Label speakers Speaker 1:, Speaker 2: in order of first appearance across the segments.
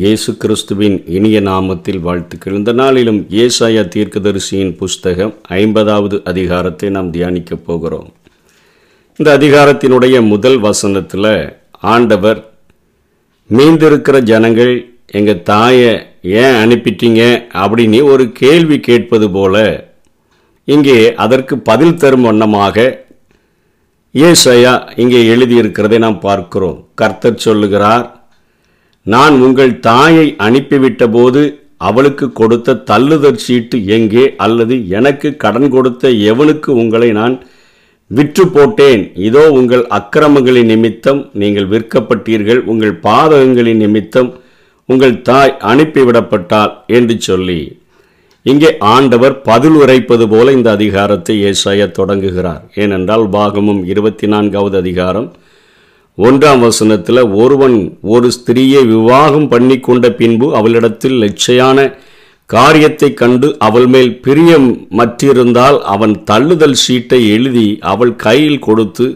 Speaker 1: இயேசு கிறிஸ்துவின் இனிய நாமத்தில் வாழ்த்துக்கள். இந்த நாளிலும் ஏசாயா தீர்க்கதரிசியின் புஸ்தகம் ஐம்பதாவது அதிகாரத்தை நாம் தியானிக்கப் போகிறோம். இந்த அதிகாரத்தினுடைய முதல் வசனத்தில் ஆண்டவர் மீந்திருக்கிற ஜனங்கள் எங்கள் தாயை ஏன் அனுப்பிட்டீங்க? அப்படின்னு ஒரு கேள்வி கேட்பது போல இங்கே அதற்கு பதில் தரும் வண்ணமாக ஏசையா இங்கே எழுதியிருக்கிறதை நாம் பார்க்கிறோம். கர்த்தர் சொல்லுகிறார் நான் உங்கள் தாயை அனுப்பிவிட்ட போது அவளுக்கு கொடுத்த தள்ளுதற் சீட்டு எங்கே அல்லது எனக்கு கடன் கொடுத்த எவனுக்கு உங்களை நான் விற்று போட்டேன்? இதோ உங்கள் அக்கிரமங்களின் நிமித்தம் நீங்கள் விற்கப்பட்டீர்கள். உங்கள் பாதகங்களின் நிமித்தம் உங்கள் தாய் அனுப்பிவிடப்பட்டாள் என்று சொல்லி. இங்கே ஆண்டவர் பதில் உரைப்பது போல இந்த அதிகாரத்தை ஏசாய தொடங்குகிறார். ஏனென்றால் பாகமும் இருபத்தி நான்காவது அதிகாரம் ஒன்றாம் வசனத்தில் ஒருவன் ஒரு ஸ்திரீயை விவாகம் பண்ணி கொண்ட பின்பு அவளிடத்தில் லட்சையான காரியத்தை கண்டு அவள் மேல் பிரியம் மற்றிருந்தால் அவன் தள்ளுதல் சீட்டை எழுதி அவள் கையில் கொடுத்து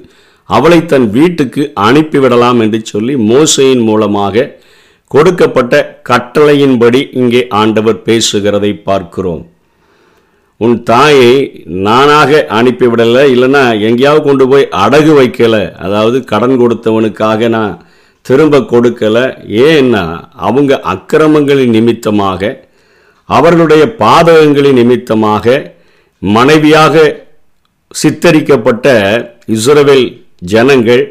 Speaker 1: அவளை தன் வீட்டுக்கு அனுப்பிவிடலாம் என்று சொல்லி மோசையின் மூலமாக கொடுக்கப்பட்ட கட்டளையின்படி இங்கே ஆண்டவர் பேசுகிறதை பார்க்கிறோம். உன் தாயை நானாக அனுப்பிவிடலை இல்லைன்னா எங்கேயாவது கொண்டு போய் அடகு வைக்கலை. அதாவது கடன் கொடுத்தவனுக்காக நான் திரும்ப கொடுக்கலை. ஏன்னா அவங்க அக்கிரமங்களின் நிமித்தமாக அவர்களுடைய பாதகங்களின் நிமித்தமாக மனைவியாக சித்தரிக்கப்பட்ட இஸ்ரவேல் ஜனங்கள்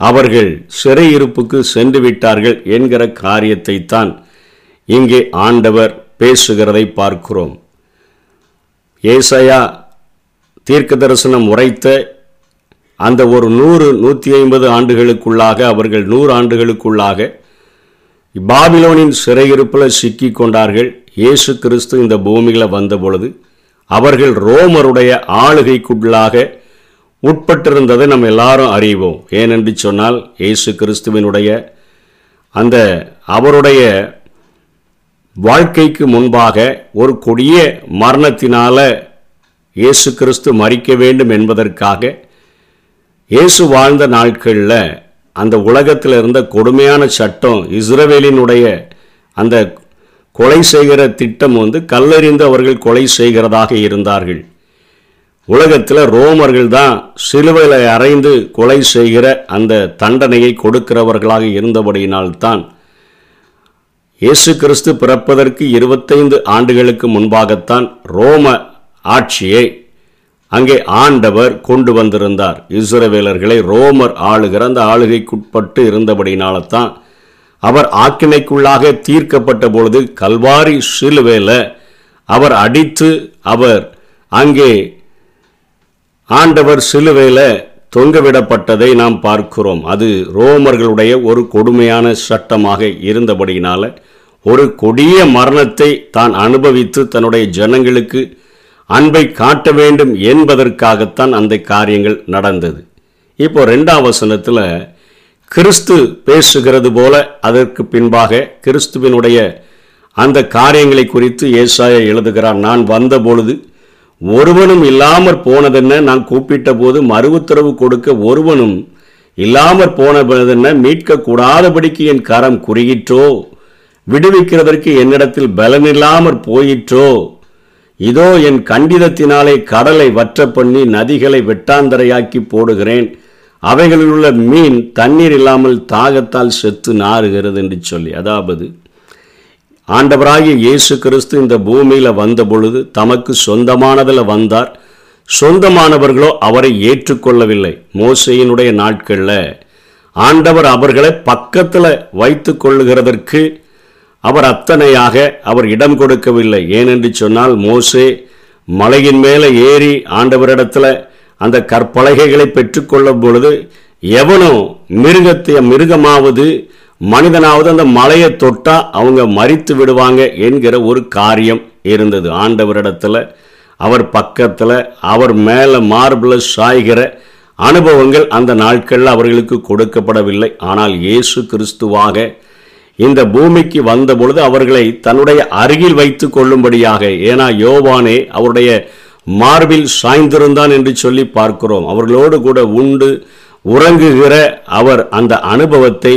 Speaker 1: அவர்கள் சிறையிருப்புக்கு சென்று விட்டார்கள் என்கிற காரியத்தை தான் இங்கே ஆண்டவர் பேசுகிறதை பார்க்கிறோம். ஏசையா தீர்க்க தரிசனம் உரைத்த அந்த ஒரு நூறு நூற்றி ஐம்பது ஆண்டுகளுக்குள்ளாக அவர்கள் நூறு ஆண்டுகளுக்குள்ளாக பாபிலோனின் சிறையிருப்பில் சிக்கி கொண்டார்கள். இயேசு கிறிஸ்து இந்த பூமியில் வந்த பொழுது அவர்கள் ரோமருடைய ஆளுகைக்குள்ளாக உட்பட்டிருந்ததை நம்ம எல்லாரும் அறிவோம். ஏனென்று சொன்னால் இயேசு கிறிஸ்துவினுடைய அந்த அவருடைய வாழ்க்கைக்கு முன்பாக ஒரு கொடிய மரணத்தினால இயேசு கிறிஸ்து மறிக்க வேண்டும் என்பதற்காக இயேசு வாழ்ந்த நாட்களில் அந்த உலகத்தில் இருந்த கொடுமையான சட்டம் இஸ்ரவேலினுடைய அந்த கொலை செய்கிற திட்டம் வந்து கல்லறிந்து அவர்கள் கொலை செய்கிறதாக இருந்தார்கள். உலகத்தில் ரோமர்கள் தான் சிலுவையில் அறைந்து கொலை செய்கிற அந்த தண்டனையை கொடுக்கிறவர்களாக இருந்தபடியினால்தான் இயேசு கிறிஸ்து பிறப்பதற்கு இருபத்தைந்து ஆண்டுகளுக்கு முன்பாகத்தான் ரோம ஆட்சியை அங்கே ஆண்டவர் கொண்டு வந்திருந்தார். இஸ்ரவேலர்களை ரோமர் ஆளுகிற அந்த ஆளுகைக்குட்பட்டு இருந்தபடினால்தான் அவர் ஆக்கினைக்குள்ளாக தீர்க்கப்பட்ட பொழுது கல்வாரி சிலுவேல அவர் அடித்து அவர் அங்கே ஆண்டவர் சிலுவையில் தொங்கவிடப்பட்டதை நாம் பார்க்கிறோம். அது ரோமர்களுடைய ஒரு கொடுமையான சட்டமாக இருந்தபடியினால ஒரு கொடிய மரணத்தை தான் அனுபவித்து தன்னுடைய ஜனங்களுக்கு அன்பை காட்ட வேண்டும் என்பதற்காகத்தான் அந்த காரியங்கள் நடந்தது. இப்போ ரெண்டாம் வசனத்தில் கிறிஸ்து பேசுகிறது போல அதற்கு பின்பாக கிறிஸ்துவினுடைய அந்த காரியங்களை குறித்து ஏசாய எழுதுகிறார். நான் வந்த பொழுது ஒருவனும் இல்லாமற் போனதென்ன? நான் கூப்பிட்ட போது மறு உத்தரவு கொடுக்க ஒருவனும் இல்லாமற் போனதென்ன மீட்கக்கூடாதபடிக்கு என் கரம் குறுகிற்றோ? விடுவிக்கிறதற்கு என்னிடத்தில் பலனில்லாமற் போயிற்றோ? இதோ என் கண்டிதத்தினாலே கடலை வற்ற பண்ணி நதிகளை வெட்டாந்தரையாக்கி போடுகிறேன். அவைகளில் உள்ள மீன் தண்ணீர் இல்லாமல் தாகத்தால் செத்து நாறுகிறது என்று சொல்லி. அதாவது ஆண்டவராகிய இயேசு கிறிஸ்து இந்த பூமியில் வந்த பொழுது தமக்கு சொந்தமானதில் வந்தார். சொந்தமானவர்களோ அவரை ஏற்றுக்கொள்ளவில்லை. மோசையினுடைய நாட்களில். ஆண்டவர் அவர்களை பக்கத்தில் வைத்து கொள்ளுகிறதற்கு அவர் அத்தனையாக அவர் இடம் கொடுக்கவில்லை. ஏனென்று சொன்னால் மோசே மலையின் மேலே ஏறி ஆண்டவரிடத்தில் அந்த கற்பலகைகளை பெற்றுக்கொள்ளும் பொழுது எவனோ மிருகத்தை மிருகமாவது மனிதனாவது அந்த மலையை தொட்டா அவங்க மறித்து விடுவாங்க என்கிற ஒரு காரியம் இருந்தது. ஆண்டவரிடத்தில் அவர் பக்கத்தில் அவர் மேலே மார்பில் சாய்கிற அனுபவங்கள் அந்த நாட்களில் அவர்களுக்கு கொடுக்கப்படவில்லை. ஆனால் இயேசு கிறிஸ்துவாக இந்த பூமிக்கு வந்த பொழுது அவர்களை தன்னுடைய அருகில் வைத்து கொள்ளும்படியாக ஏன்னா யோவானே அவருடைய மார்பில் சாய்ந்திருந்தான் என்று சொல்லி பார்க்கிறோம். அவர்களோடு கூட உண்டு உறங்குகிற அவர் அந்த அனுபவத்தை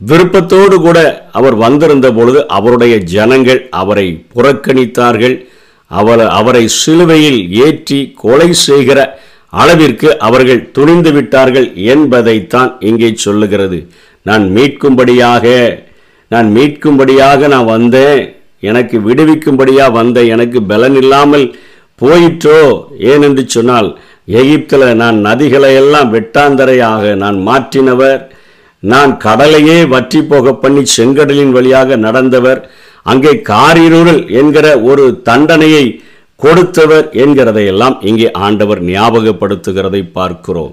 Speaker 1: விருப்பத்தோடு கூட அவர் வந்திருந்த பொழுது அவருடைய ஜனங்கள் அவரை புறக்கணித்தார்கள். அவர் அவரை சிலுவையில் ஏற்றி கொலை செய்கிற அளவிற்கு அவர்கள் துணிந்து விட்டார்கள் என்பதைத்தான் இங்கே சொல்லுகிறது. நான் மீட்கும்படியாக நான் மீட்கும்படியாக நான் வந்தேன். எனக்கு விடுவிக்கும்படியாக வந்தேன். எனக்கு பலன் இல்லாமல் போயிற்றோ? ஏனென்று சொன்னால் எகிப்தில் நான் நதிகளை எல்லாம் வெட்டாந்தரையாக நான் மாற்றினவர். நான் கடலையே வற்றி போக பண்ணி செங்கடலின் வழியாக நடந்தவர். அங்கே காரிருள் என்கிற ஒரு தண்டனையை கொடுத்தவர் என்கிறதையெல்லாம் இங்கே ஆண்டவர் ஞாபகப்படுத்துகிறதை பார்க்கிறோம்.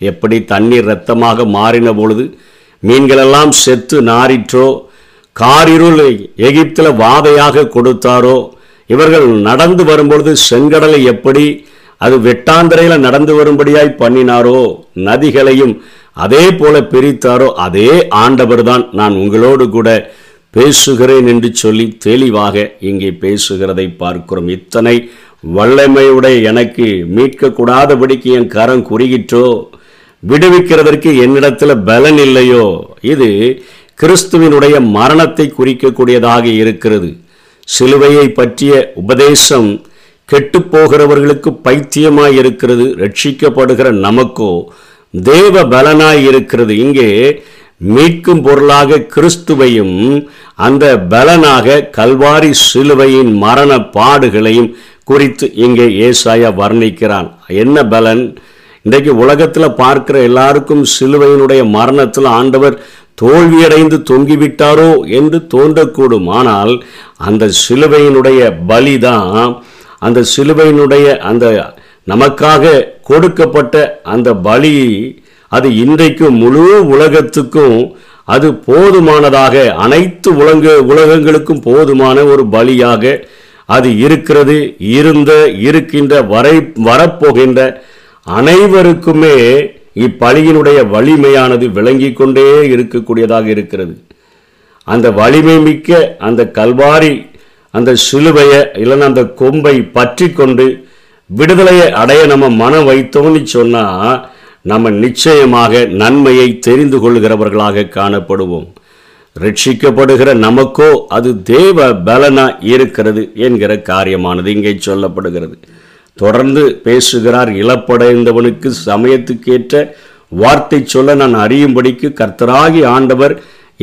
Speaker 1: எப்படி தண்ணீர் இரத்தமாக மாறின பொழுது மீன்களெல்லாம் செத்து நாரிற்றோ காரிருள் எகிப்தில் வாதையாக கொடுத்தாரோ? இவர்கள் நடந்து வரும்பொழுது செங்கடலை எப்படி? அது வெட்டாந்திரையில் நடந்து வரும்படியாய் பண்ணினாரோ? நதிகளையும் அதே போல பிரித்தாரோ? அதே ஆண்டவர் தான். நான் உங்களோடு கூட பேசுகிறேன் என்று சொல்லி தெளிவாக இங்கே பேசுகிறதை பார்க்கிறோம். இத்தனை வல்லமையுடைய எனக்கு மீட்கக்கூடாதபடிக்கு என் கரம் குறுகிற்றோ விடுவிக்கிறதற்கு என்னிடத்தில் பலன் இல்லையோ? இது கிறிஸ்துவினுடைய மரணத்தை குறிக்கக்கூடியதாக இருக்கிறது. சிலுவையை பற்றிய உபதேசம் கெட்டுப்போகிறவர்களுக்கு பைத்தியமாய் இருக்கிறது ரட்சிக்கப்படுகிற நமக்கோ தேவ பலனாய் இருக்கிறது. இங்கே மீட்கும் பொருளாக கிறிஸ்துவையும் அந்த பலனாக கல்வாரி சிலுவையின் மரண பாடுகளையும் குறித்து இங்கே ஏசாயா வர்ணிக்கிறான். என்ன பலன்? இன்றைக்கு உலகத்தில் பார்க்கிற எல்லாருக்கும் சிலுவையினுடைய மரணத்தில் ஆண்டவர் தோல்வியடைந்து தொங்கிவிட்டாரோ என்று தோன்றக்கூடும் ஆனால் அந்த சிலுவையினுடைய பலிதான் அந்த சிலுவையினுடைய அந்த நமக்காக கொடுக்கப்பட்ட அந்த பலி அது இன்றைக்கும் முழு உலகத்துக்கும் அது போதுமானதாக அனைத்து உலக உலகங்களுக்கும் போதுமான ஒரு பலியாக அது இருக்கிறது இருந்த இருக்கின்ற வரை வரப்போகின்ற அனைவருக்குமே இப்பழியினுடைய வலிமையானது விளங்கி கொண்டே இருக்கக்கூடியதாக இருக்கிறது. அந்த வலிமை மிக்க அந்த கல்வாரி அந்த சிலுவையை இல்லைன்னா அந்த கொம்பை பற்றி கொண்டு விடுதலையை அடைய நம்ம மனம் வைத்தோம்னு சொன்னால் நம்ம நிச்சயமாக நன்மையை தெரிந்து கொள்கிறவர்களாக காணப்படுவோம். ரட்சிக்கப்படுகிற நமக்கோ அது தேவ பலனாக இருக்கிறது என்கிற காரியமானது இங்கே சொல்லப்படுகிறது. தொடர்ந்து பேசுகிறார். இழப்படைந்தவனுக்கு சமயத்துக்கேற்ற வார்த்தை சொல்ல நான் அறியும்படிக்கு கர்த்தராகி ஆண்டவர்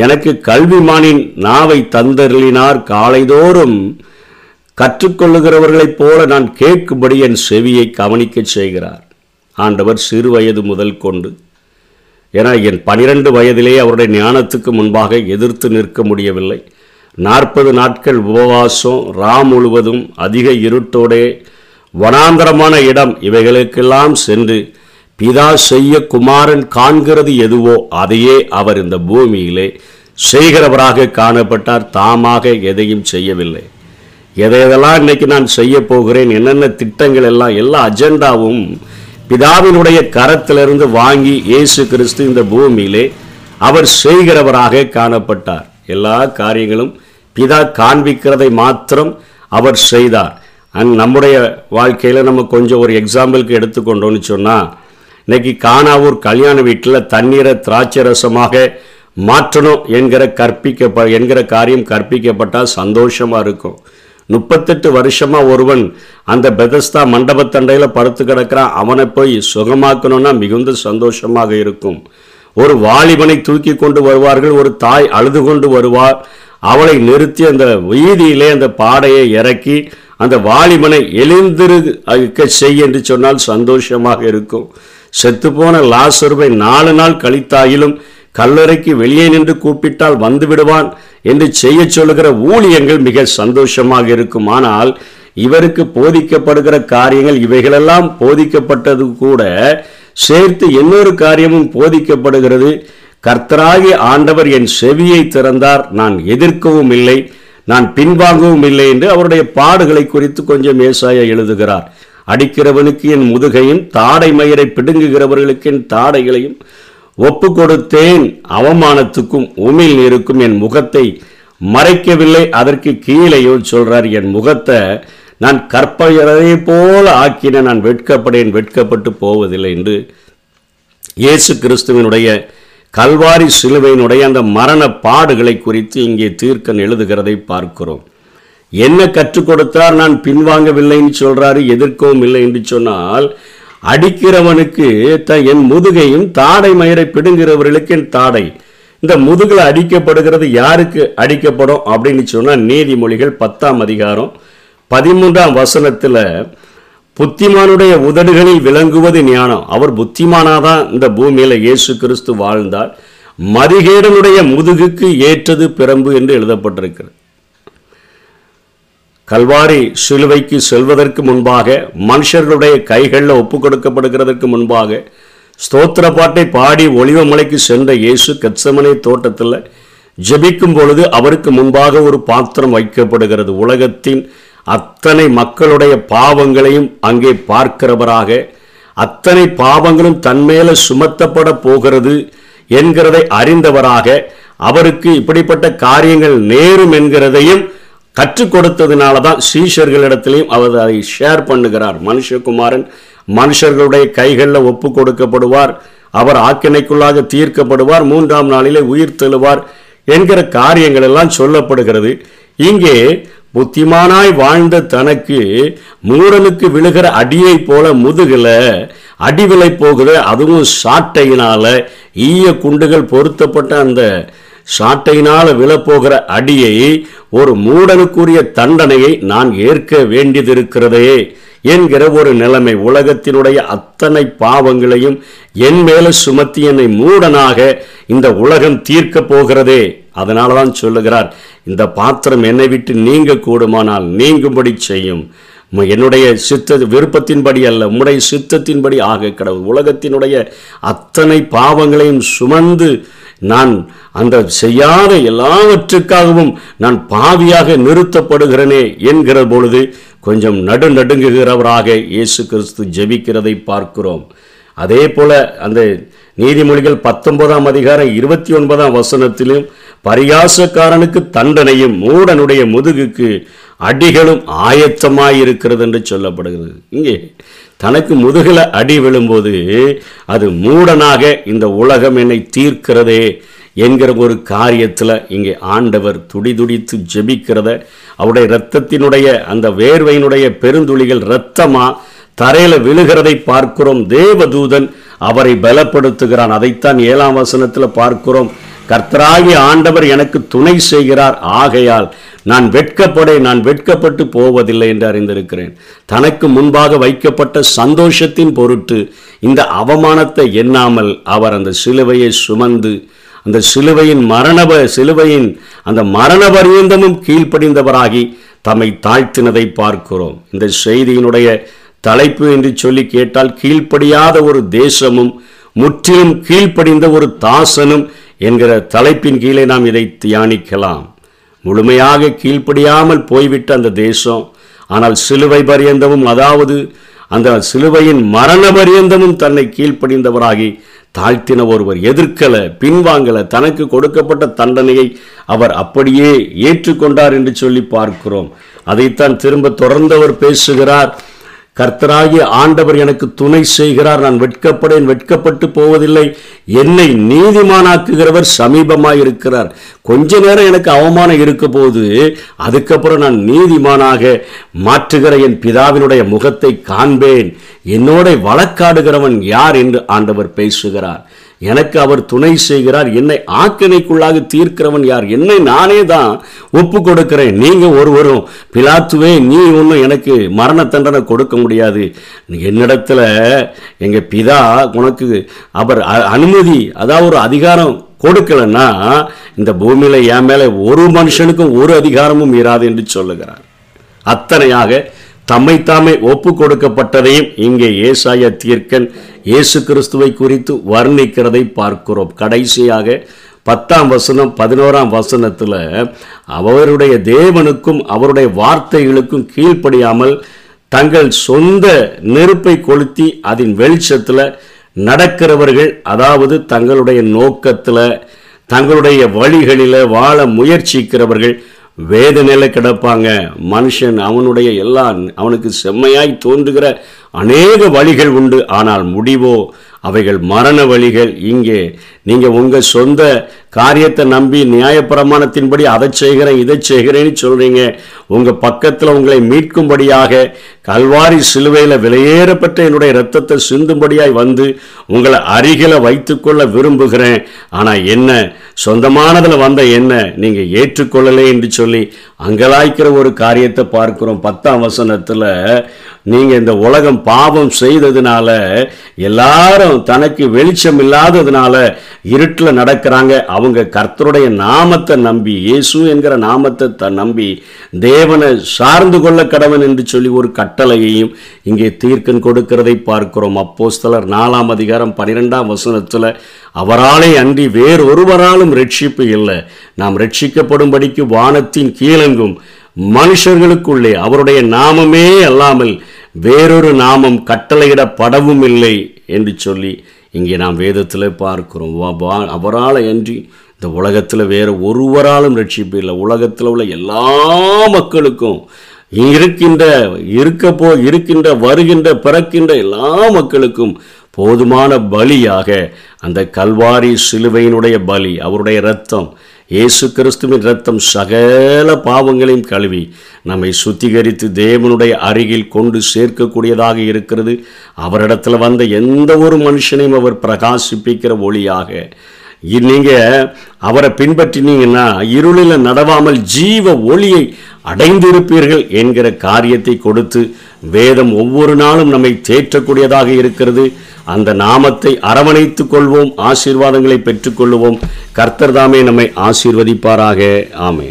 Speaker 1: எனக்கு கல்விமானின் நாவை தந்தருளினார். காலைதோறும் கற்றுக்கொள்ளுகிறவர்களைப் போல நான் கேட்கும்படி என் செவியை கவனிக்கச் செய்கிறார். ஆண்டவர் சிறு வயது முதல் கொண்டு ஏன்னா என் பனிரெண்டு வயதிலே அவருடைய ஞானத்துக்கு முன்பாக எதிர்த்து நிற்க முடியவில்லை. நாற்பது நாட்கள் உபவாசம் ரா முழுவதும் அதிக இருட்டோடே வனாந்தரமான இடம் இவைகளுக்கெல்லாம் சென்று பிதா செய்ய குமாரன் காண்கிறது எதுவோ அதையே அவர் இந்த பூமியிலே செய்கிறவராக காணப்பட்டார். தாமாக எதையும் செய்யவில்லை. எதை எதெல்லாம் இன்னைக்கு நான் செய்ய போகிறேன் என்னென்ன திட்டங்கள் எல்லாம் எல்லா அஜெண்டாவும் பிதாவினுடைய கரத்திலிருந்து வாங்கி இயேசு கிறிஸ்து இந்த பூமியிலே அவர் செய்கிறவராக காணப்பட்டார். எல்லா காரியங்களும் பிதா காண்பிக்கிறதை மாத்திரம் அவர் செய்தார். அண்ட் நம்முடைய வாழ்க்கையில் நம்ம கொஞ்சம் ஒரு எக்ஸாம்பிளுக்கு எடுத்துக்கொண்டோன்னு சொன்னால் இன்னைக்கு காணாவூர் கல்யாண வீட்டில் தண்ணீரை திராட்சை ரசமாக மாற்றணும் என்கிற கற்பிக்கப்ப என்கிற காரியம் கற்பிக்கப்பட்டால் சந்தோஷமாக இருக்கும். முப்பத்தெட்டு வருஷமாக ஒருவன் அந்த பெதஸ்தா மண்டபத்தண்டையில் படுத்து கிடக்கிறான். அவனை போய் சுகமாக்கணும்னா மிகுந்த சந்தோஷமாக இருக்கும். ஒரு வாலிபனை தூக்கி கொண்டு வருவார்கள் ஒரு தாய் அழுது கொண்டு வருவார். அவளை நிறுத்தி அந்த வீதியிலே அந்த பாடையை இறக்கி அந்த வாலிபனை எழுந்திருக்க செய் என்று சொன்னால் சந்தோஷமாக இருக்கும். செத்துப்போன லாசருவை நாலு நாள் கழித்தாயிலும் கல்லறைக்கு வெளியே நின்று கூப்பிட்டால் வந்து விடுவான் என்று செய்ய சொல்லுகிற ஊழியங்கள் மிக சந்தோஷமாக இருக்கும். ஆனால் இவருக்கு போதிக்கப்படுகிற காரியங்கள் இவைகளெல்லாம் போதிக்கப்பட்டது கூட சேர்த்து இன்னொரு காரியமும் போதிக்கப்படுகிறது. கர்த்தராகி ஆண்டவர் என் செவியை திறந்தார் நான் எதிர்க்கவும் இல்லை. நான் பின்வாங்கவும் இல்லை என்று அவருடைய பாடுகளை குறித்து கொஞ்சம் ஏசாய எழுதுகிறார். அடிக்கிறவனுக்கு என் முதுகையும் தாடை மயிரை பிடுங்குகிறவர்களுக்கு என் தாடைகளையும் ஒப்பு கொடுத்தேன் அவமானத்துக்கும் உமிழ் இருக்கும் என் முகத்தை மறைக்கவில்லை. அதற்கு கீழேயோ சொல்றார் என் முகத்தை நான் கற்பையரை போல ஆக்கின. நான் வெட்கப்படேன் வெட்கப்பட்டு போவதில்லை என்று இயேசு கிறிஸ்துவனுடைய கல்வாரி சிலுவையினுடைய அந்த மரண பாடுகளை குறித்து இங்கே தீர்க்கன் எழுதுகிறதை பார்க்கிறோம். என்ன கற்றுக் கொடுத்தார்? நான் பின்வாங்கவில்லைன்னு சொல்றாரு எதிர்க்கவும் இல்லை என்று சொன்னால் அடிக்கிறவனுக்கு த என் முதுகையும் தாடை மயிரை பிடுங்கிறவர்களுக்கு என் தாடை. இந்த முதுகில் அடிக்கப்படுகிறது யாருக்கு அடிக்கப்படும் அப்படின்னு சொன்னால் நீதிமொழிகள் பத்தாம் அதிகாரம் பதிமூன்றாம் வசனத்தில் புத்திமானுடைய உதடுகளில் விளங்குவது ஞானம். அவர் புத்திமானாதான் இந்த பூமியில் இயேசு கிறிஸ்து வாழ்ந்தார். மதிகேடனுடைய முதுகுக்கு ஏற்றது பிரம்பு என்று எழுதப்பட்டிருக்கிறது. கல்வாரி சிலுவைக்கு செல்வதற்கு முன்பாக மனுஷர்களுடைய கைகளில் ஒப்பு கொடுக்கப்படுகிறதற்கு முன்பாக ஸ்தோத்திர பாட்டை பாடி ஒளிவமலைக்கு சென்ற இயேசு கச்சமனை தோட்டத்தில் ஜெபிக்கும் பொழுது அவருக்கு முன்பாக ஒரு பாத்திரம் வைக்கப்படுகிறது. உலகத்தின் அத்தனை மக்களுடைய பாவங்களையும் அங்கே பார்க்கிறவராக அத்தனை பாவங்களும் தன்மேல சுமத்தப்பட போகிறது என்கிறதை அறிந்தவராக அவருக்கு இப்படிப்பட்ட காரியங்கள் நேரும் என்கிறதையும் கற்றுக் கொடுத்ததுனால தான் சீஷர்களிடத்திலையும் அவர் அதை ஷேர் பண்ணுகிறார். மனுஷகுமாரன் மனுஷர்களுடைய கைகளில் ஒப்பு கொடுக்கப்படுவார் அவர் ஆக்கினைக்குள்ளாக தீர்க்கப்படுவார் மூன்றாம் நாளிலே உயிர் தெழுவார் என்கிற காரியங்கள் எல்லாம் சொல்லப்படுகிறது. இங்கே புத்திமானாய் வாழ்ந்த தனக்கு மூடனுக்கு விழுகிற அடியை போல முதுகில் அடிவிலை போகுது. அதுவும் சாட்டையினால் ஈய குண்டுகள் பொருத்தப்பட்ட அந்த சாட்டையினால் விழப்போகிற அடியை ஒரு மூடனுக்குரிய தண்டனையை நான் ஏற்க வேண்டியதிருக்கிறதே என்கிற ஒரு நிலைமை. உலகத்தினுடைய அத்தனை பாவங்களையும் என் மேல சுமத்தி என்னை மூடனாக இந்த உலகம் தீர்க்க போகிறதே. அதனால தான் சொல்லுகிறார் இந்த பாத்திரம் என்னை விட்டு நீங்க கூடுமானால் நீங்கும்படி செய்யும். என்னுடைய சித்த விருப்பத்தின்படி அல்ல உம்முடைய சித்தத்தின்படி ஆக கடவுள் உலகத்தினுடைய அத்தனை பாவங்களையும் சுமந்து நான் அந்த செய்யாத எல்லாவற்றுக்காகவும் நான் பாவியாக நிறுத்தப்படுகிறேனே என்கிற பொழுது கொஞ்சம் நடு நடுங்குகிறவராக இயேசு கிறிஸ்து ஜெபிக்கிறதை பார்க்கிறோம். அதே போல அந்த நீதிமொழிகள் பத்தொன்பதாம் அதிகாரம் இருபத்தி ஒன்பதாம் வசனத்திலும் பரியாசக்காரனுக்கு தண்டனையும் மூடனுடைய முதுகுக்கு அடிகளும் ஆயத்தமாயிருக்கிறது என்று சொல்லப்படுகிறது. இங்கே தனக்கு முதுகில் அடி விழும்போது அது மூடனாக இந்த உலகம் என்னை தீர்க்கிறதே என்கிற ஒரு காரியத்தில் இங்கே ஆண்டவர் துடிதுடித்து ஜெபிக்கிறத அவருடைய இரத்தத்தினுடைய அந்த வேர்வையினுடைய பெருந்துளிகள் இரத்தமாக தரையில் விழுகிறதை பார்க்கிறோம். தேவதூதன் அவரை பலப்படுத்துகிறான். அதைத்தான் ஏழாம் வசனத்தில் பார்க்கிறோம். கர்த்தராகி ஆண்டவர் எனக்கு துணை செய்கிறார். ஆகையால் நான் வெட்கப்படே நான் வெட்கப்பட்டு போவதில்லை என்று அறிந்திருக்கிறேன். தனக்கு முன்பாக வைக்கப்பட்ட சந்தோஷத்தின் பொருட்டு இந்த அவமானத்தை எண்ணாமல் அவர் அந்த சிலுவையை சுமந்து அந்த சிலுவையின் மரணப சிலுவையின் அந்த மரண பரியந்தமும் கீழ்ப்படிந்தவராகி தம்மை தாழ்த்தினதை பார்க்கிறோம். இந்த செய்தியினுடைய தலைப்பு என்று சொல்லி கேட்டால் கீழ்ப்படியாத ஒரு தேசமும் முற்றிலும் கீழ்ப்படிந்த ஒரு தாசனும் என்கிற தலைப்பின் கீழே நாம் இதை தியானிக்கலாம். முழுமையாக கீழ்ப்படியாமல் போய்விட்ட அந்த தேசம் ஆனால் சிலுவை பரியந்தமும் அதாவது அந்த சிலுவையின் மரண பரியந்தமும் தன்னை கீழ்ப்படிந்தவராகி தாழ்த்தின ஒருவர் எதிர்க்கல பின்வாங்கல தனக்கு கொடுக்கப்பட்ட தண்டனையை அவர் அப்படியே ஏற்றுக்கொண்டார் என்று சொல்லி பார்க்கிறோம். அதைத்தான் திரும்ப தொடர்ந்தவர் பேசுகிறார். கர்த்தராகிய ஆண்டவர் எனக்கு துணை செய்கிறார். நான் வெட்கப்படேன் வெட்கப்பட்டு போவதில்லை. என்னை நீதிமானாக்குகிறவர் சமீபமாய் இருக்கிறார் கொஞ்ச நேரம் எனக்கு அவமானம் இருக்க போது அதுக்கப்புறம் நான் நீதிமானாக மாற்றுகிற என் பிதாவினுடைய முகத்தை காண்பேன். என்னோட வழக்காடுகிறவன் யார் என்று ஆண்டவர் பேசுகிறார். எனக்கு அவர் துணை செய்கிறார். என்னை ஆக்கினைக்குள்ளாக தீர்க்கிறவன் யார்? என்னை நானே தான் ஒப்பு கொடுக்கிறேன். நீங்கள் ஒருவரும் பிலாத்துவே நீ ஒன்றும் எனக்கு மரண தண்டனை கொடுக்க முடியாது. என்னிடத்துல எங்கள் பிதா உனக்கு அவர் அனுமதி அதாவது ஒரு அதிகாரம் கொடுக்கலன்னா இந்த பூமியில் என் மேலே ஒரு மனுஷனுக்கும் ஒரு அதிகாரமும் இராது என்று சொல்லுகிறார். அத்தனையாக தம்மைத்தாமே ஒப்பு கொடுக்கப்பட்டதையும் இங்கே ஏசாய தீர்க்கன் இயேசு கிறிஸ்துவை குறித்து வர்ணிக்கிறதை பார்க்கிறோம். கடைசியாக பத்தாம் வசனம் பதினோராம் வசனத்தில் அவருடைய தேவனுக்கும் அவருடைய வார்த்தைகளுக்கும் கீழ்ப்படியாமல் தங்கள் சொந்த நெருப்பை கொளுத்தி அதன் வெளிச்சத்தில் நடக்கிறவர்கள் அதாவது தங்களுடைய நோக்கத்தில் தங்களுடைய வழிகளில் வாழ முயற்சிக்கிறவர்கள் வேதனையில் கிடப்பாங்க. மனுஷன் அவனுடைய எல்லா அவனுக்கு செம்மையாய் தோன்றுகிற அநேக வழிகள் உண்டு. ஆனால் முடிவோ அவைகள் மரண வழிகள். இங்கே நீங்கள் உங்கள் சொந்த காரியத்தை நம்பி நியாயப்பிரமாணத்தின்படி அதை செய்கிறேன் இதை செய்கிறேன்னு சொல்கிறீங்க உங்கள் பக்கத்தில் உங்களை மீட்கும்படியாக கல்வாரி சிலுவையில் விலையேறப்பட்ட என்னுடைய இரத்தத்தை சிந்தும்படியாய் வந்து உங்களை அருகில வைத்துக்கொள்ள விரும்புகிறேன். ஆனால் என்ன? சொந்தமானதில் வந்த என்ன? நீங்கள் ஏற்றுக்கொள்ளலை என்று சொல்லி அங்கலாய்க்கிற ஒரு காரியத்தை பார்க்குறோம். பத்தாம் வசனத்தில் நீங்கள் இந்த உலகம் பாவம் செய்ததுனால எல்லாரும் தனக்கு வெளிச்சம் இல்லாததுனால இருட்டில் நடக்கிறாங்க. அவங்க கர்த்தருடைய நாமத்தை நம்பி இயேசு என்கிற நாமத்தை த நம்பி தேவனை சார்ந்து கொள்ள கடவன் என்று சொல்லி ஒரு கட்டளையையும் இங்கே தீர்க்கன் கொடுக்கிறதை பார்க்கிறோம். அப்போஸ்தலர் நாலாம் அதிகாரம் பன்னிரெண்டாம் வசனத்தில் அவராலே அன்றி வேறொருவராலும் ரட்சிப்பு இல்லை. நாம் ரட்சிக்கப்படும்படிக்கு வானத்தின் கீழெங்கும் மனுஷர்களுக்குள்ளே அவருடைய நாமமே அல்லாமல் வேறொரு நாமம் கட்டளையிடப்படவும் இல்லை என்று சொல்லி இங்கே நாம் வேதத்தில் பார்க்கிறோம். அவரால் அன்றி இந்த உலகத்தில் வேறு ஒருவராலும் ரட்சிப்பு இல்லை. உலகத்தில் உள்ள எல்லா மக்களுக்கும் இருக்கின்ற இருக்க போ இருக்கின்ற வருகின்ற பிறக்கின்ற எல்லா மக்களுக்கும் போதுமான பலியாக அந்த கல்வாரி சிலுவையினுடைய பலி அவருடைய இரத்தம் இயேசு கிறிஸ்துவின் இரத்தம் சகல பாவங்களையும் கழுவி நம்மை சுத்திகரித்து தேவனுடைய அருகில் கொண்டு சேர்க்கக்கூடியதாக இருக்கிறது. அவரிடத்தில் வந்த எந்த ஒரு மனுஷனையும் அவர் பிரகாசிப்பிக்கிற ஒளியாக நீங்கள் நீங்க அவரை பின்பற்றினீங்கன்னா இருளில் நடவாமல் ஜீவ ஒளியை அடைந்திருப்பீர்கள் என்கிற காரியத்தை கொடுத்து வேதம் ஒவ்வொரு நாளும் நம்மை தேற்றக்கூடியதாக இருக்கிறது. அந்த நாமத்தை அரவணைத்துக் கொள்வோம் ஆசீர்வாதங்களை பெற்றுக்கொள்வோம் கர்த்தர் தாமே நம்மை ஆசீர்வதிப்பாராக. ஆமே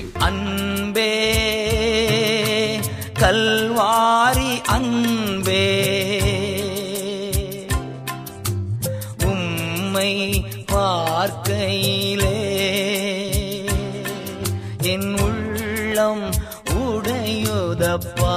Speaker 2: பார்க்கையிலே என் உள்ளம் உடையுதப்பா.